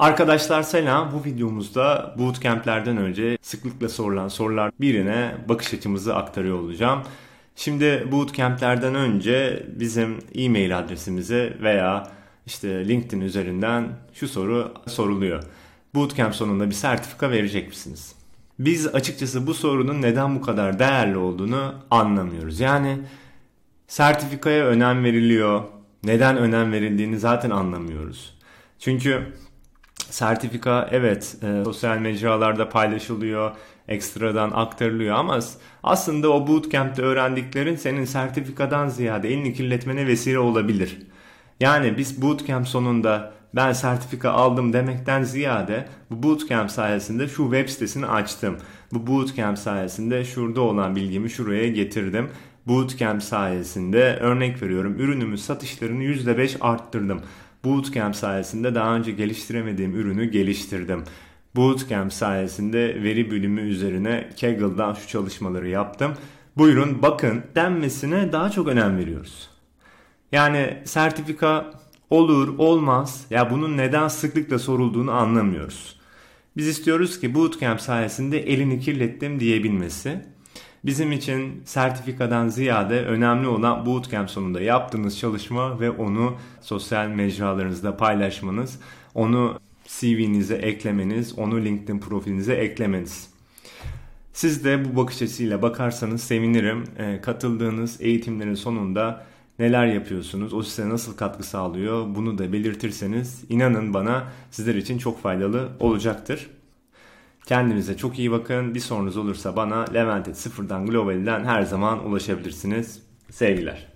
Arkadaşlar selam. Bu videomuzda bootcamp'lerden önce sıklıkla sorulan sorular birine bakış açımızı aktarıyor olacağım. Şimdi bootcamp'lerden önce bizim e-mail adresimize veya işte LinkedIn üzerinden şu soru soruluyor. Bootcamp sonunda bir sertifika verecek misiniz? Biz açıkçası bu sorunun neden bu kadar değerli olduğunu anlamıyoruz. Yani sertifikaya önem veriliyor. Neden önem verildiğini zaten anlamıyoruz. Çünkü sertifika evet e, sosyal mecralarda paylaşılıyor, ekstradan aktarılıyor ama aslında o bootcamp'te öğrendiklerin senin sertifikadan ziyade elini kirletmene vesile olabilir. Yani biz bootcamp sonunda ben sertifika aldım demekten ziyade bu bootcamp sayesinde şu web sitesini açtım. Bu bootcamp sayesinde şurada olan bilgimi şuraya getirdim. Bootcamp sayesinde örnek veriyorum ürünümün satışlarını %5 arttırdım. Bootcamp sayesinde daha önce geliştiremediğim ürünü geliştirdim. Bootcamp sayesinde veri bölümü üzerine Kaggle'dan şu çalışmaları yaptım. Buyurun bakın denmesine daha çok önem veriyoruz. Yani sertifika olur olmaz ya bunun neden sıklıkla sorulduğunu anlamıyoruz. Biz istiyoruz ki bootcamp sayesinde elini kirlettim diyebilmesi. Bizim için sertifikadan ziyade önemli olan bootcamp sonunda yaptığınız çalışma ve onu sosyal mecralarınızda paylaşmanız, onu CV'nize eklemeniz, onu LinkedIn profilinize eklemeniz. Siz de bu bakış açısıyla bakarsanız sevinirim. E, katıldığınız eğitimlerin sonunda neler yapıyorsunuz, o size nasıl katkı sağlıyor bunu da belirtirseniz inanın bana sizler için çok faydalı olacaktır. Kendinize çok iyi bakın. Bir sorunuz olursa bana Levent sıfırdan globalden her zaman ulaşabilirsiniz. Sevgiler.